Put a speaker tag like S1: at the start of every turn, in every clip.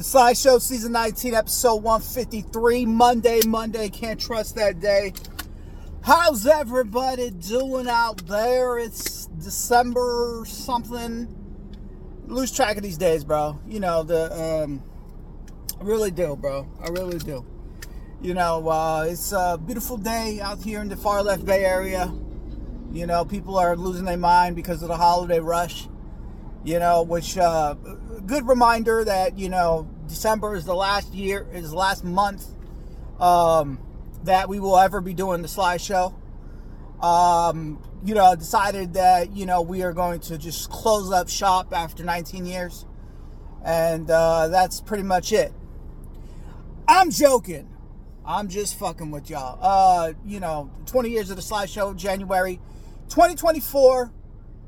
S1: The Sly Show Season 19, Episode 153. Monday, Monday. Can't trust that day. How's everybody doing out there? It's December something. Lose track of these days, bro. You know, the, um, I really do, bro. I really do. You know, uh, it's a beautiful day out here in the far left Bay Area. You know, people are losing their mind because of the holiday rush. You know, which uh, good reminder that you know December is the last year, is the last month um, that we will ever be doing the Sly Show. Um, you know, decided that you know we are going to just close up shop after 19 years, and uh, that's pretty much it. I'm joking. I'm just fucking with y'all. Uh, you know, 20 years of the Sly Show, January 2024.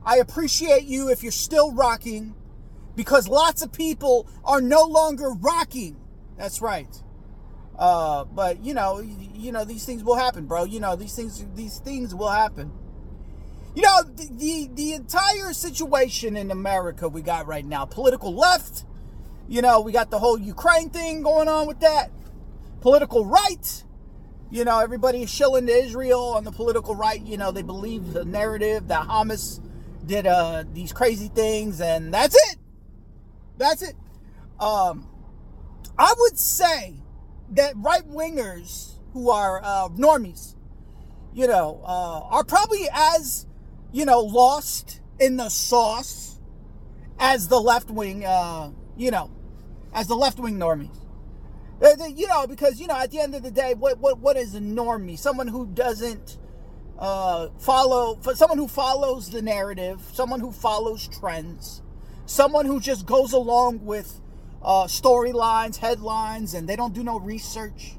S1: I appreciate you if you're still rocking because lots of people are no longer rocking. That's right. Uh, but you know, you know these things will happen, bro. You know these things these things will happen. You know the, the the entire situation in America we got right now, political left. You know we got the whole Ukraine thing going on with that. Political right. You know everybody is shilling to Israel on the political right. You know they believe the narrative that Hamas did uh, these crazy things, and that's it. That's it. Um, I would say that right wingers who are uh, normies, you know, uh, are probably as, you know, lost in the sauce as the left wing, uh, you know, as the left wing normies. You know, because you know, at the end of the day, what what what is a normie? Someone who doesn't uh, follow, for someone who follows the narrative, someone who follows trends, someone who just goes along with uh, storylines, headlines, and they don't do no research.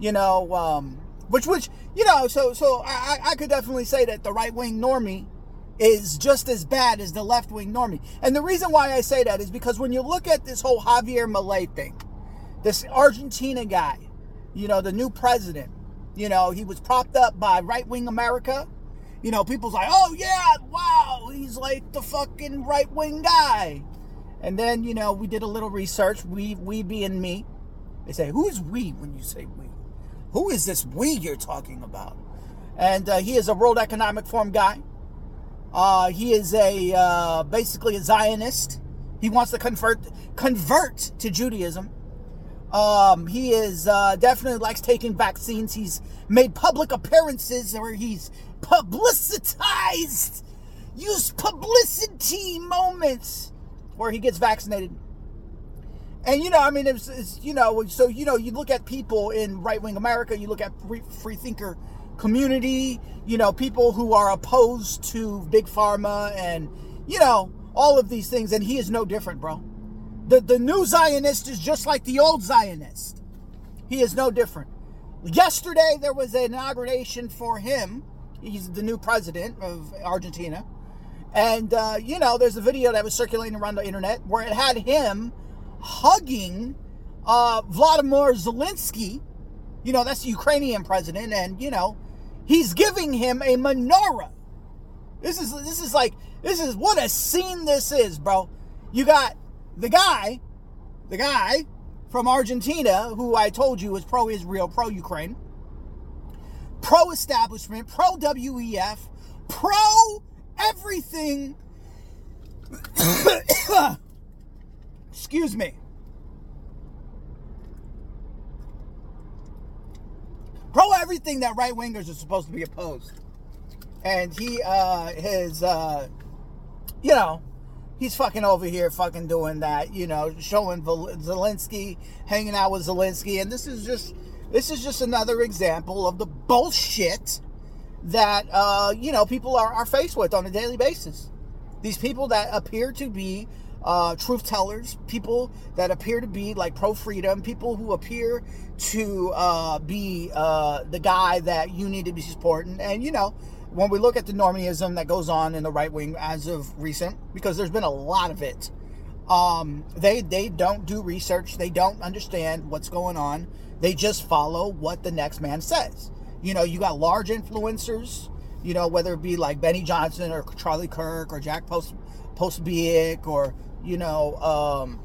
S1: You know, um, which which you know, so so I, I could definitely say that the right wing normie is just as bad as the left wing normie. And the reason why I say that is because when you look at this whole Javier Milei thing, this Argentina guy, you know, the new president, you know, he was propped up by right wing America. You know, people's like, oh yeah, wow, he's like the fucking right wing guy. And then, you know, we did a little research, we we being me. They say, who's we when you say we? Who is this we you're talking about? And uh, he is a World Economic Forum guy. Uh, he is a uh, basically a Zionist. He wants to convert convert to Judaism. Um, he is uh, definitely likes taking vaccines. He's made public appearances where he's publicitized, used publicity moments where he gets vaccinated. And you know, I mean, it's, it's you know, so you know, you look at people in right wing America, you look at free, free thinker community, you know, people who are opposed to big pharma and you know all of these things, and he is no different, bro. The the new Zionist is just like the old Zionist. He is no different. Yesterday there was an inauguration for him. He's the new president of Argentina. And uh, you know, there's a video that was circulating around the internet where it had him hugging uh, Vladimir Zelensky. You know, that's the Ukrainian president, and you know, he's giving him a menorah. This is this is like this is what a scene this is, bro. You got the guy, the guy from Argentina, who I told you is pro Israel, pro Ukraine, pro establishment, pro WEF, pro everything. Excuse me. Pro everything that right wingers are supposed to be opposed. And he uh his uh you know, he's fucking over here fucking doing that, you know, showing Zelensky, hanging out with Zelensky, and this is just this is just another example of the bullshit that uh, you know people are, are faced with on a daily basis. These people that appear to be uh, truth tellers, people that appear to be like pro freedom, people who appear to uh, be uh, the guy that you need to be supporting, and you know when we look at the normalism that goes on in the right wing as of recent, because there's been a lot of it, um, they they don't do research. They don't understand what's going on. They just follow what the next man says. You know, you got large influencers. You know, whether it be like Benny Johnson or Charlie Kirk or Jack Post Posobiec or you know, um,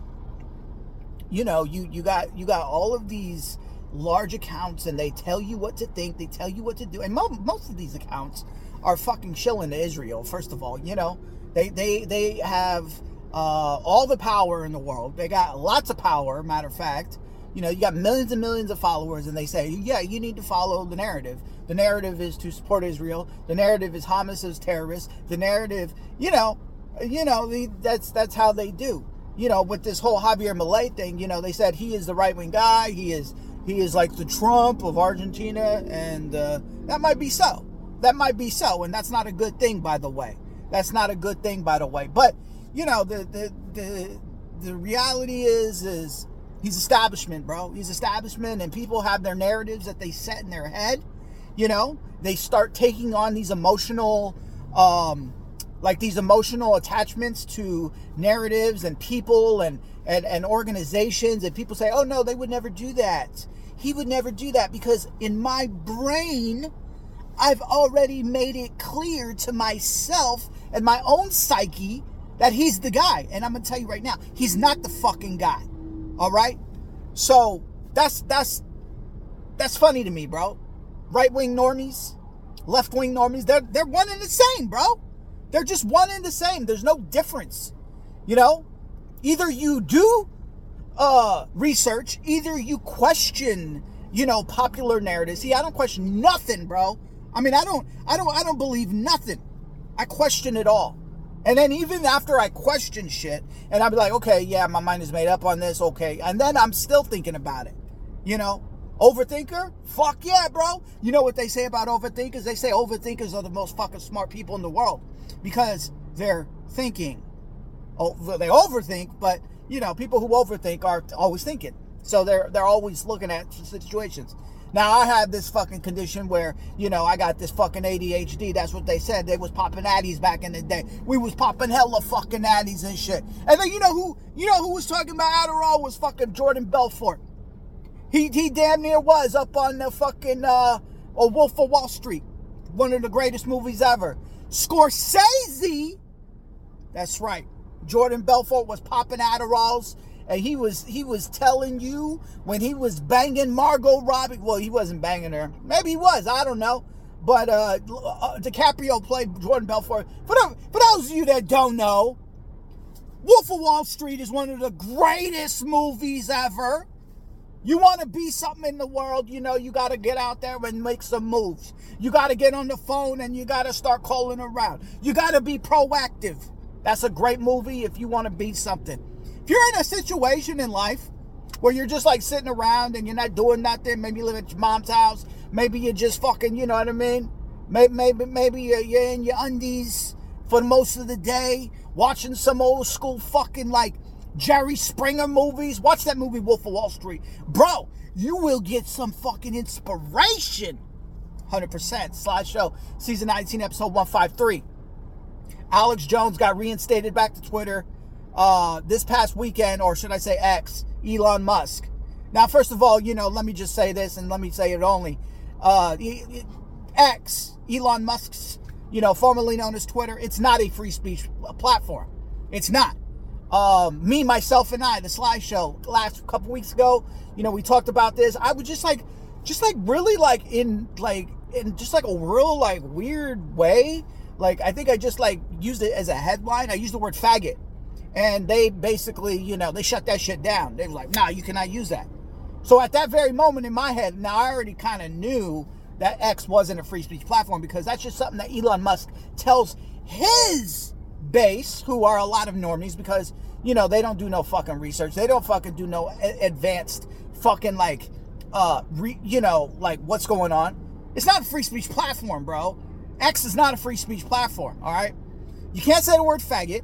S1: you know, you you got you got all of these large accounts and they tell you what to think, they tell you what to do. And mo- most of these accounts are fucking shilling to Israel, first of all, you know. They they they have uh, all the power in the world. They got lots of power, matter of fact. You know, you got millions and millions of followers, and they say, yeah, you need to follow the narrative. The narrative is to support Israel. The narrative is Hamas is terrorists. The narrative, you know, you know, that's that's how they do. You know, with this whole Javier Milei thing, you know, they said he is the right wing guy. He is he is like the Trump of Argentina, and uh, that might be so. That might be so, and that's not a good thing, by the way. That's not a good thing, by the way. But you know, the the the the reality is is He's establishment, bro. He's establishment, and people have their narratives that they set in their head. You know, they start taking on these emotional, um, like these emotional attachments to narratives and people and, and and organizations, and people say, "Oh no, they would never do that. He would never do that because in my brain." I've already made it clear to myself and my own psyche that he's the guy. And I'm to tell you right now, he's not the fucking guy. All right? So that's that's that's funny to me, bro. Right wing normies, left wing normies, they're they're one and the same, bro. They're just one and the same. There's no difference. You know? Either you do uh research, either you question, you know, popular narratives. See, I don't question nothing, bro. I mean, I don't I don't I don't believe nothing. I question it all. And then even after I question shit, and I'll be like, okay, yeah, my mind is made up on this, okay. And then I'm still thinking about it. You know? Overthinker? Fuck yeah, bro. You know what they say about overthinkers? They say overthinkers are the most fucking smart people in the world because they're thinking. They overthink, but you know, people who overthink are always thinking. So they're they're always looking at situations. Now I have this fucking condition where, you know, I got this fucking ADHD. That's what they said. They was popping addies back in the day. We was popping hella fucking addies and shit. And then you know who you know who was talking about Adderall was fucking Jordan Belfort. He he damn near was up on the fucking uh a Wolf of Wall Street. One of the greatest movies ever. Scorsese. That's right. Jordan Belfort was popping Adderalls and he was he was telling you when he was banging Margot Robbie. Well, he wasn't banging her. Maybe he was. I don't know. But uh, uh DiCaprio played Jordan Belfort. For, the, for those of you that don't know, Wolf of Wall Street is one of the greatest movies ever. You want to be something in the world, you know, you got to get out there and make some moves. You got to get on the phone and you got to start calling around. You got to be proactive. That's a great movie if you want to be something. If you're in a situation in life where you're just like sitting around and you're not doing nothing, maybe you live at your mom's house, maybe you're just fucking, you know what I mean? Maybe maybe, maybe you're in your undies for most of the day, watching some old school fucking like Jerry Springer movies. Watch that movie Wolf of Wall Street. Bro, you will get some fucking inspiration. 100% Sly Show season 19 episode 153 alex jones got reinstated back to twitter uh, this past weekend, or should I say X, Elon Musk. Now, first of all, you know, let me just say this and let me say it only. Uh, X, Elon Musk's, you know, formerly known as Twitter, it's not a free speech platform. It's not. Um, me, myself, and I, the Sly Show last couple weeks ago, you know, we talked about this. I was just like, just like really like in like in just like a real like weird way. Like I think I just like used it as a headline. I used the word faggot and they basically, you know, they shut that shit down. They were like, nah, you cannot use that. So at that very moment in my head, now I already kind of knew that X wasn't a free speech platform because that's just something that Elon Musk tells his base, who are a lot of normies, because, you know, they don't do no fucking research. They don't fucking do no advanced fucking, like, uh, re, you know, like what's going on. It's not a free speech platform, bro. X is not a free speech platform, all right? You can't say the word faggot.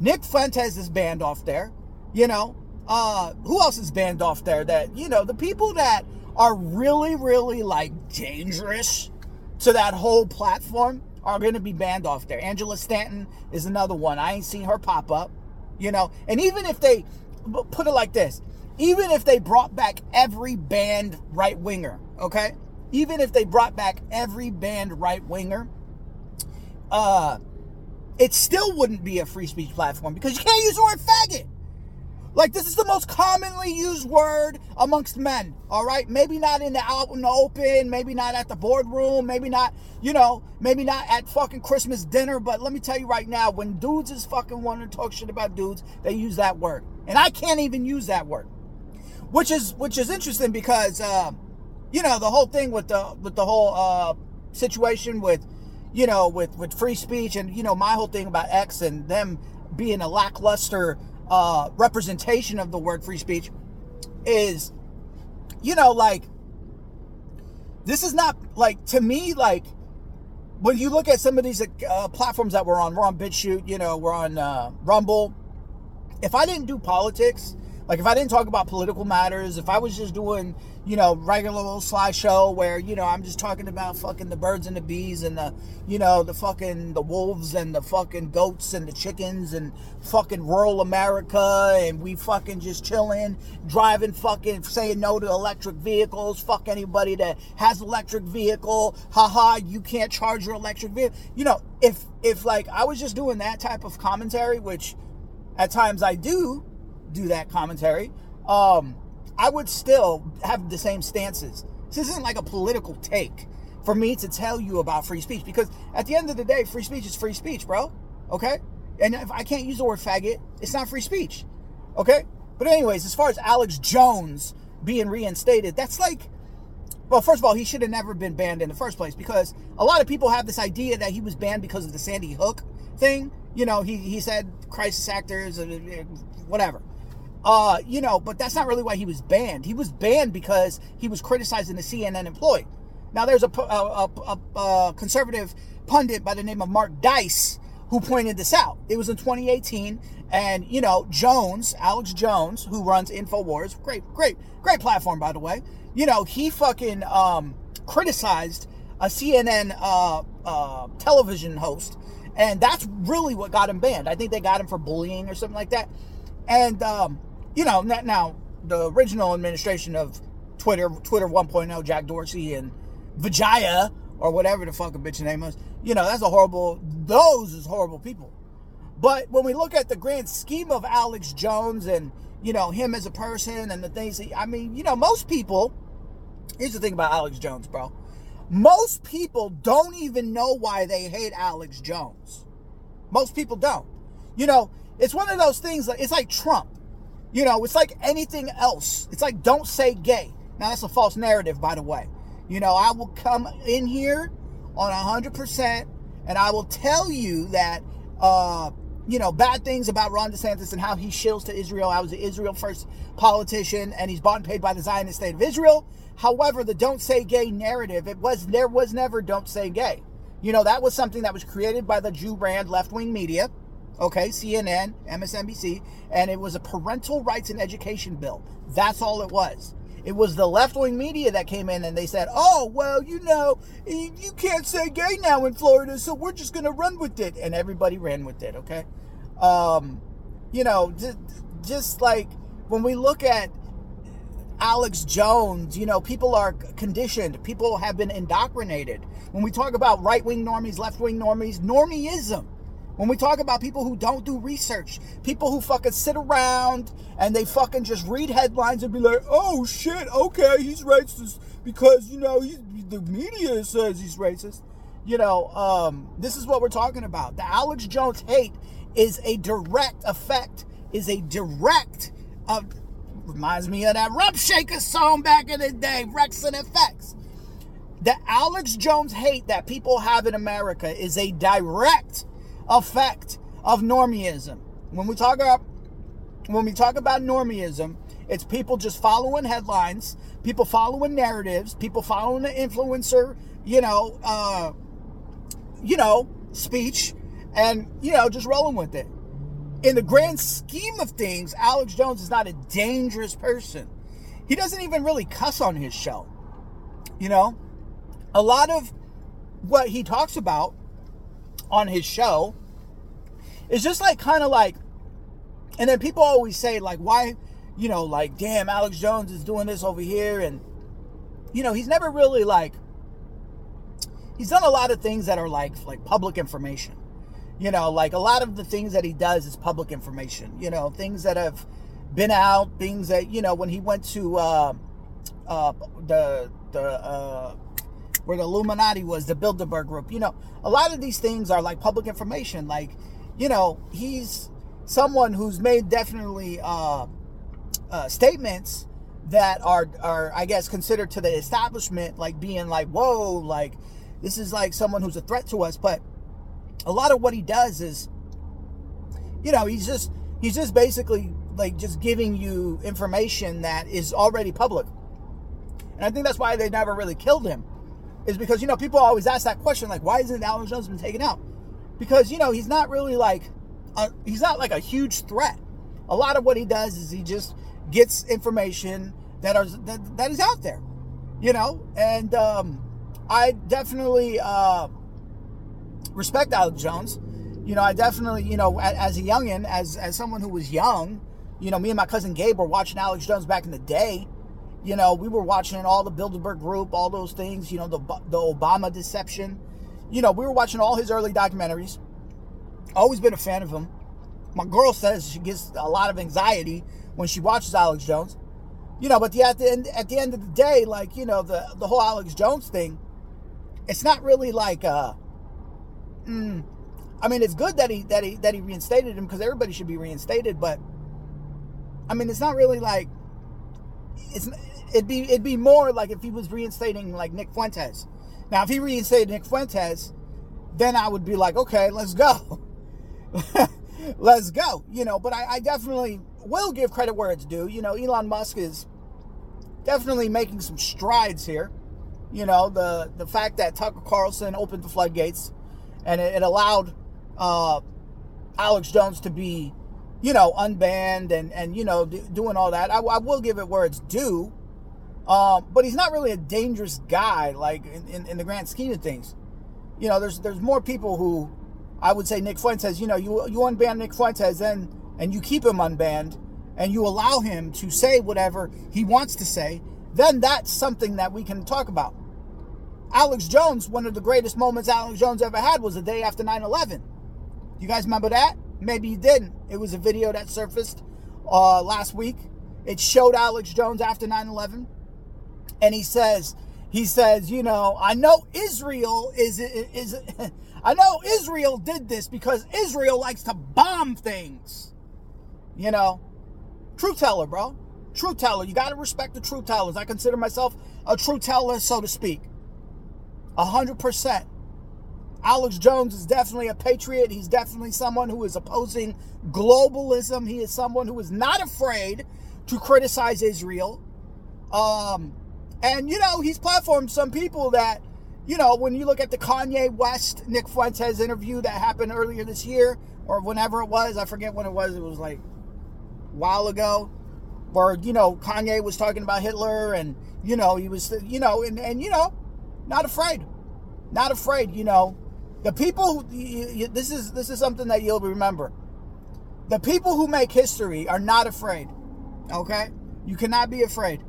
S1: Nick Fuentes is banned off there. You know, uh, who else is banned off there? That you know, the people that are really, really like dangerous to that whole platform are going to be banned off there. Angela Stanton is another one. I ain't seen her pop up. You know, and even if they put it like this, even if they brought back every banned right winger, okay, even if they brought back every banned right winger, uh it still wouldn't be a free speech platform because you can't use the word faggot. Like this is the most commonly used word amongst men. All right, maybe not in the out in the open, maybe not at the boardroom, maybe not, you know, maybe not at fucking Christmas dinner. But let me tell you right now, when dudes is fucking wanting to talk shit about dudes, they use that word, and I can't even use that word, which is which is interesting because, uh, you know, the whole thing with the with the whole uh, situation with, you know, with with free speech and you know my whole thing about X and them being a lackluster uh, representation of the word free speech is, you know, like, this is not like, to me, like, when you look at some of these uh, platforms that we're on, we're on BitChute, you know, we're on uh, Rumble. If I didn't do politics, like if I didn't talk about political matters, if I was just doing, you know, regular little Sly Show where, you know, I'm just talking about fucking the birds and the bees and the, you know, the fucking the wolves and the fucking goats and the chickens and fucking rural America and we fucking just chilling, driving fucking saying no to electric vehicles, fuck anybody that has electric vehicle, haha, you can't charge your electric vehicle. You know, if if like I was just doing that type of commentary, which at times I do, do that commentary, um, I would still have the same stances. This isn't like a political take for me to tell you about free speech because at the end of the day, free speech is free speech, bro. Okay? And if I can't use the word faggot, it's not free speech. Okay? But, anyways, as far as Alex Jones being reinstated, that's like, well, first of all, he should have never been banned in the first place because a lot of people have this idea that he was banned because of the Sandy Hook thing. You know, he, he said crisis actors, whatever. Uh, you know, but that's not really why he was banned. He was banned because he was criticizing the CNN employee. Now, there's a, a, a, a conservative pundit by the name of Mark Dice who pointed this out. It was in 2018, and you know, Jones, Alex Jones, who runs Infowars, great, great, great platform by the way. You know, he fucking um, criticized a CNN uh, uh, television host, and that's really what got him banned. I think they got him for bullying or something like that. And um, you know, now the original administration of Twitter, Twitter 1.0, Jack Dorsey and Vijaya or whatever the fuck a bitch name was, you know, that's a horrible, those is horrible people. But when we look at the grand scheme of Alex Jones and, you know, him as a person and the things, he, I mean, you know, most people, here's the thing about Alex Jones, bro. Most people don't even know why they hate Alex Jones. Most people don't. You know, it's one of those things, it's like Trump. You know, it's like anything else. It's like don't say gay. Now that's a false narrative, by the way. You know, I will come in here on hundred percent, and I will tell you that, uh, you know, bad things about Ron DeSantis and how he shills to Israel. I was an Israel first politician, and he's bought and paid by the Zionist state of Israel. However, the "don't say gay" narrative, it was there was never "don't say gay." You know, that was something that was created by the Jew brand left wing media okay, CNN, MSNBC, and it was a parental rights and education bill. That's all it was. It was the left wing media that came in and they said, oh, well, you know, you can't say gay now in Florida, so we're just going to run with it. And everybody ran with it, okay? Um, you know, just, just like when we look at Alex Jones, you know, people are conditioned, people have been indoctrinated. When we talk about right wing normies, left wing normies, normieism when we talk about people who don't do research, people who fucking sit around and they fucking just read headlines and be like, oh shit, okay, he's racist because, you know, he, the media says he's racist. You know, um, this is what we're talking about. The Alex Jones hate is a direct effect, is a direct, uh, reminds me of that Rump Shaker song back in the day, Wreckx-n-Effects. The Alex Jones hate that people have in America is a direct effect of normieism. When we talk about when we talk about normieism, it's people just following headlines, people following narratives, people following the influencer, you know, uh, you know, speech, and you know, just rolling with it. In the grand scheme of things, Alex Jones is not a dangerous person. He doesn't even really cuss on his show. You know, a lot of what he talks about on his show is just like kind of like and then people always say like why you know like damn alex jones is doing this over here and you know he's never really like he's done a lot of things that are like like public information. You know like a lot of the things that he does is public information you know things that have been out, things that you know when he went to uh, uh, the the uh, where the Illuminati was, the Bilderberg Group. You know, a lot of these things are like public information. Like, you know, he's someone who's made definitely uh, uh, statements that are are I guess considered to the establishment like being like whoa like this is like someone who's a threat to us but a lot of what he does is you know he's just he's just basically like just giving you information that is already public and I think that's why they never really killed him is because you know people always ask that question like why isn't Alex Jones been taken out because you know he's not really like a, he's not like a huge threat a lot of what he does is he just gets information that are that, that is out there, you know. And um, I definitely uh, respect Alex Jones. You know, I definitely, you know, as, as a youngin, as as someone who was young, you know, me and my cousin Gabe were watching Alex Jones back in the day. You know, we were watching all the Bilderberg Group, all those things. You know, the the Obama deception. You know, we were watching all his early documentaries. Always been a fan of him. My girl says she gets a lot of anxiety when she watches Alex Jones. You know, but the, at the end at the end of the day, like you know, the the whole Alex Jones thing, it's not really like. Uh, mm, I mean, it's good that he that he that he reinstated him because everybody should be reinstated, but I mean, it's not really like it's it'd be it'd be more like if he was reinstating like Nick Fuentes. Now, if he reinstated Nick Fuentes, then I would be like, okay, let's go. let's go. You know, but I, I definitely will give credit where it's due. You know, Elon Musk is definitely making some strides here. You know, the the fact that Tucker Carlson opened the floodgates and it, it allowed uh, Alex Jones to be, you know, unbanned and and you know doing all that. I, I, will give it where it's due. Um, but he's not really a dangerous guy, like in, in, in the grand scheme of things. You know, there's there's more people who I would say Nick Fuentes. Says, you know, you you unban Nick Fuentes, then and you keep him unbanned and you allow him to say whatever he wants to say, then that's something that we can talk about. Alex Jones, one of the greatest moments Alex Jones ever had was the day after 9 11. You guys remember that? Maybe you didn't. It was a video that surfaced uh, last week. It showed Alex Jones after 9 11. And he says, he says, you know, I know Israel is, is, is I know Israel did this because Israel likes to bomb things. You know, truth teller, bro. Truth teller. You got to respect the truth tellers. I consider myself a truth teller, so to speak. A hundred percent. Alex Jones is definitely a patriot. He's definitely someone who is opposing globalism. He is someone who is not afraid to criticize Israel. Um, and you know, he's platformed some people that, you know, when you look at the Kanye West Nick Fuentes interview that happened earlier this year or whenever it was, I forget when it was. It was like a while ago where, you know, Kanye was talking about Hitler and, you know, he was, you know, and, and you know, not afraid. Not afraid, you know. The people, this is this is something that you'll remember. The people who make history are not afraid. Okay? You cannot be afraid.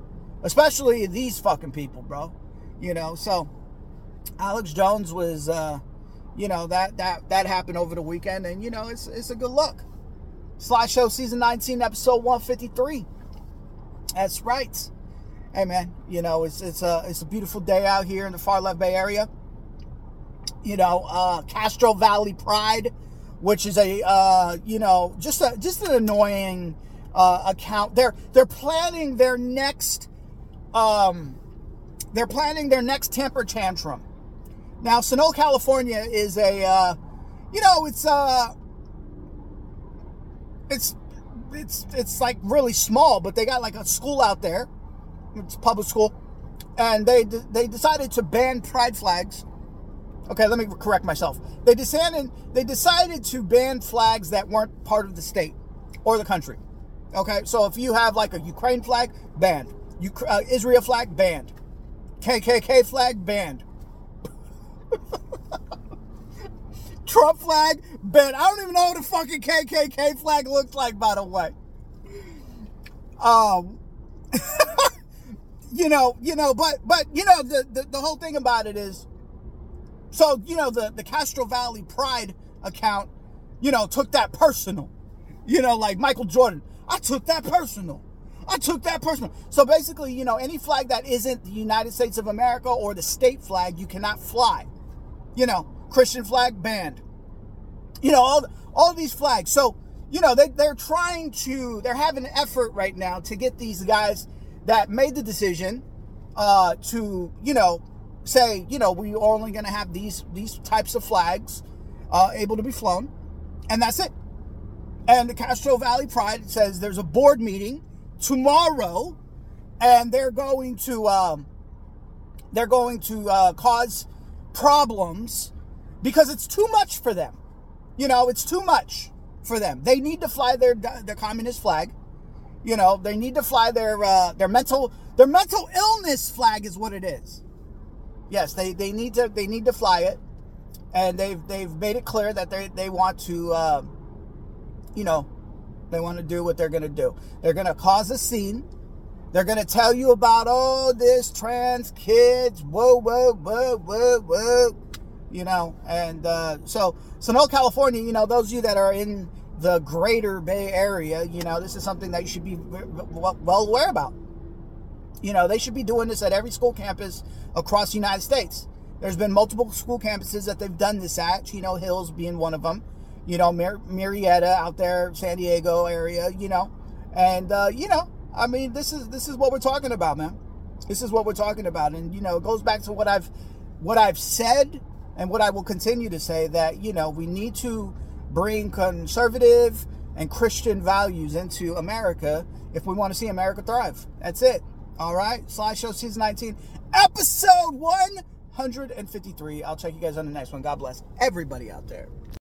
S1: Especially these fucking people, bro. You know, so Alex Jones was uh, you know, that that that happened over the weekend and you know, it's it's a good look. Sly Show Season 19, Episode 153. That's right. Hey man, you know it's it's a it's a beautiful day out here in the far left Bay Area. You know, uh, Castro Valley Pride, which is a uh, you know just a just an annoying uh, account. They're they're planning their next um, they're planning their next temper tantrum. Now, Sonoma, California is a uh, you know it's uh it's it's it's like really small, but they got like a school out there. It's public school, and they they decided to ban pride flags. Okay, let me correct myself. They decided they decided to ban flags that weren't part of the state or the country. Okay, so if you have like a Ukraine flag, banned. You, uh, Israel flag, banned. KKK flag, banned. Trump flag, banned. I don't even know what the fucking KKK flag looks like, by the way. Um, you know, you know, but but you know, the, the the whole thing about it is, so you know, the the Castro Valley Pride account, you know, took that personal. You know, like Michael Jordan. I took that personal. I took that personal. So basically, you know, any flag that isn't the United States of America or the state flag, you cannot fly. You know, Christian flag banned. You know, all all these flags. So, you know, they, they're trying to, they're having an effort right now to get these guys that made the decision uh, to, you know, say, you know, we're only going to have these these types of flags uh, able to be flown, and that's it. And the Castro Valley Pride says there's a board meeting tomorrow, and they're going to um, they're going to uh, cause problems because it's too much for them. You know, it's too much for them. They need to fly their their communist flag. You know, they need to fly their uh, their mental their mental illness flag is what it is. Yes, they, they need to they need to fly it, and they've they've made it clear that they they want to, uh, you know, they want to do what they're going to do. They're going to cause a scene. They're going to tell you about all this trans kids. Whoa, whoa, whoa, whoa, whoa. You know, and uh, so Sonoma, California. You know, those of you that are in the greater Bay Area, you know, this is something that you should be well aware about. You know, they should be doing this at every school campus across the United States. There's been multiple school campuses that they've done this at, Chino Hills being one of them. You know, Mar- Murrieta out there, San Diego area, you know. And uh, you know, I mean, this is this is what we're talking about, man. This is what we're talking about. And you know, it goes back to what I've what I've said and what I will continue to say that, you know, we need to bring conservative and Christian values into America if we want to see America thrive. That's it. All right. Sly Show season 19, episode 153. I'll check you guys on the next one. God bless everybody out there.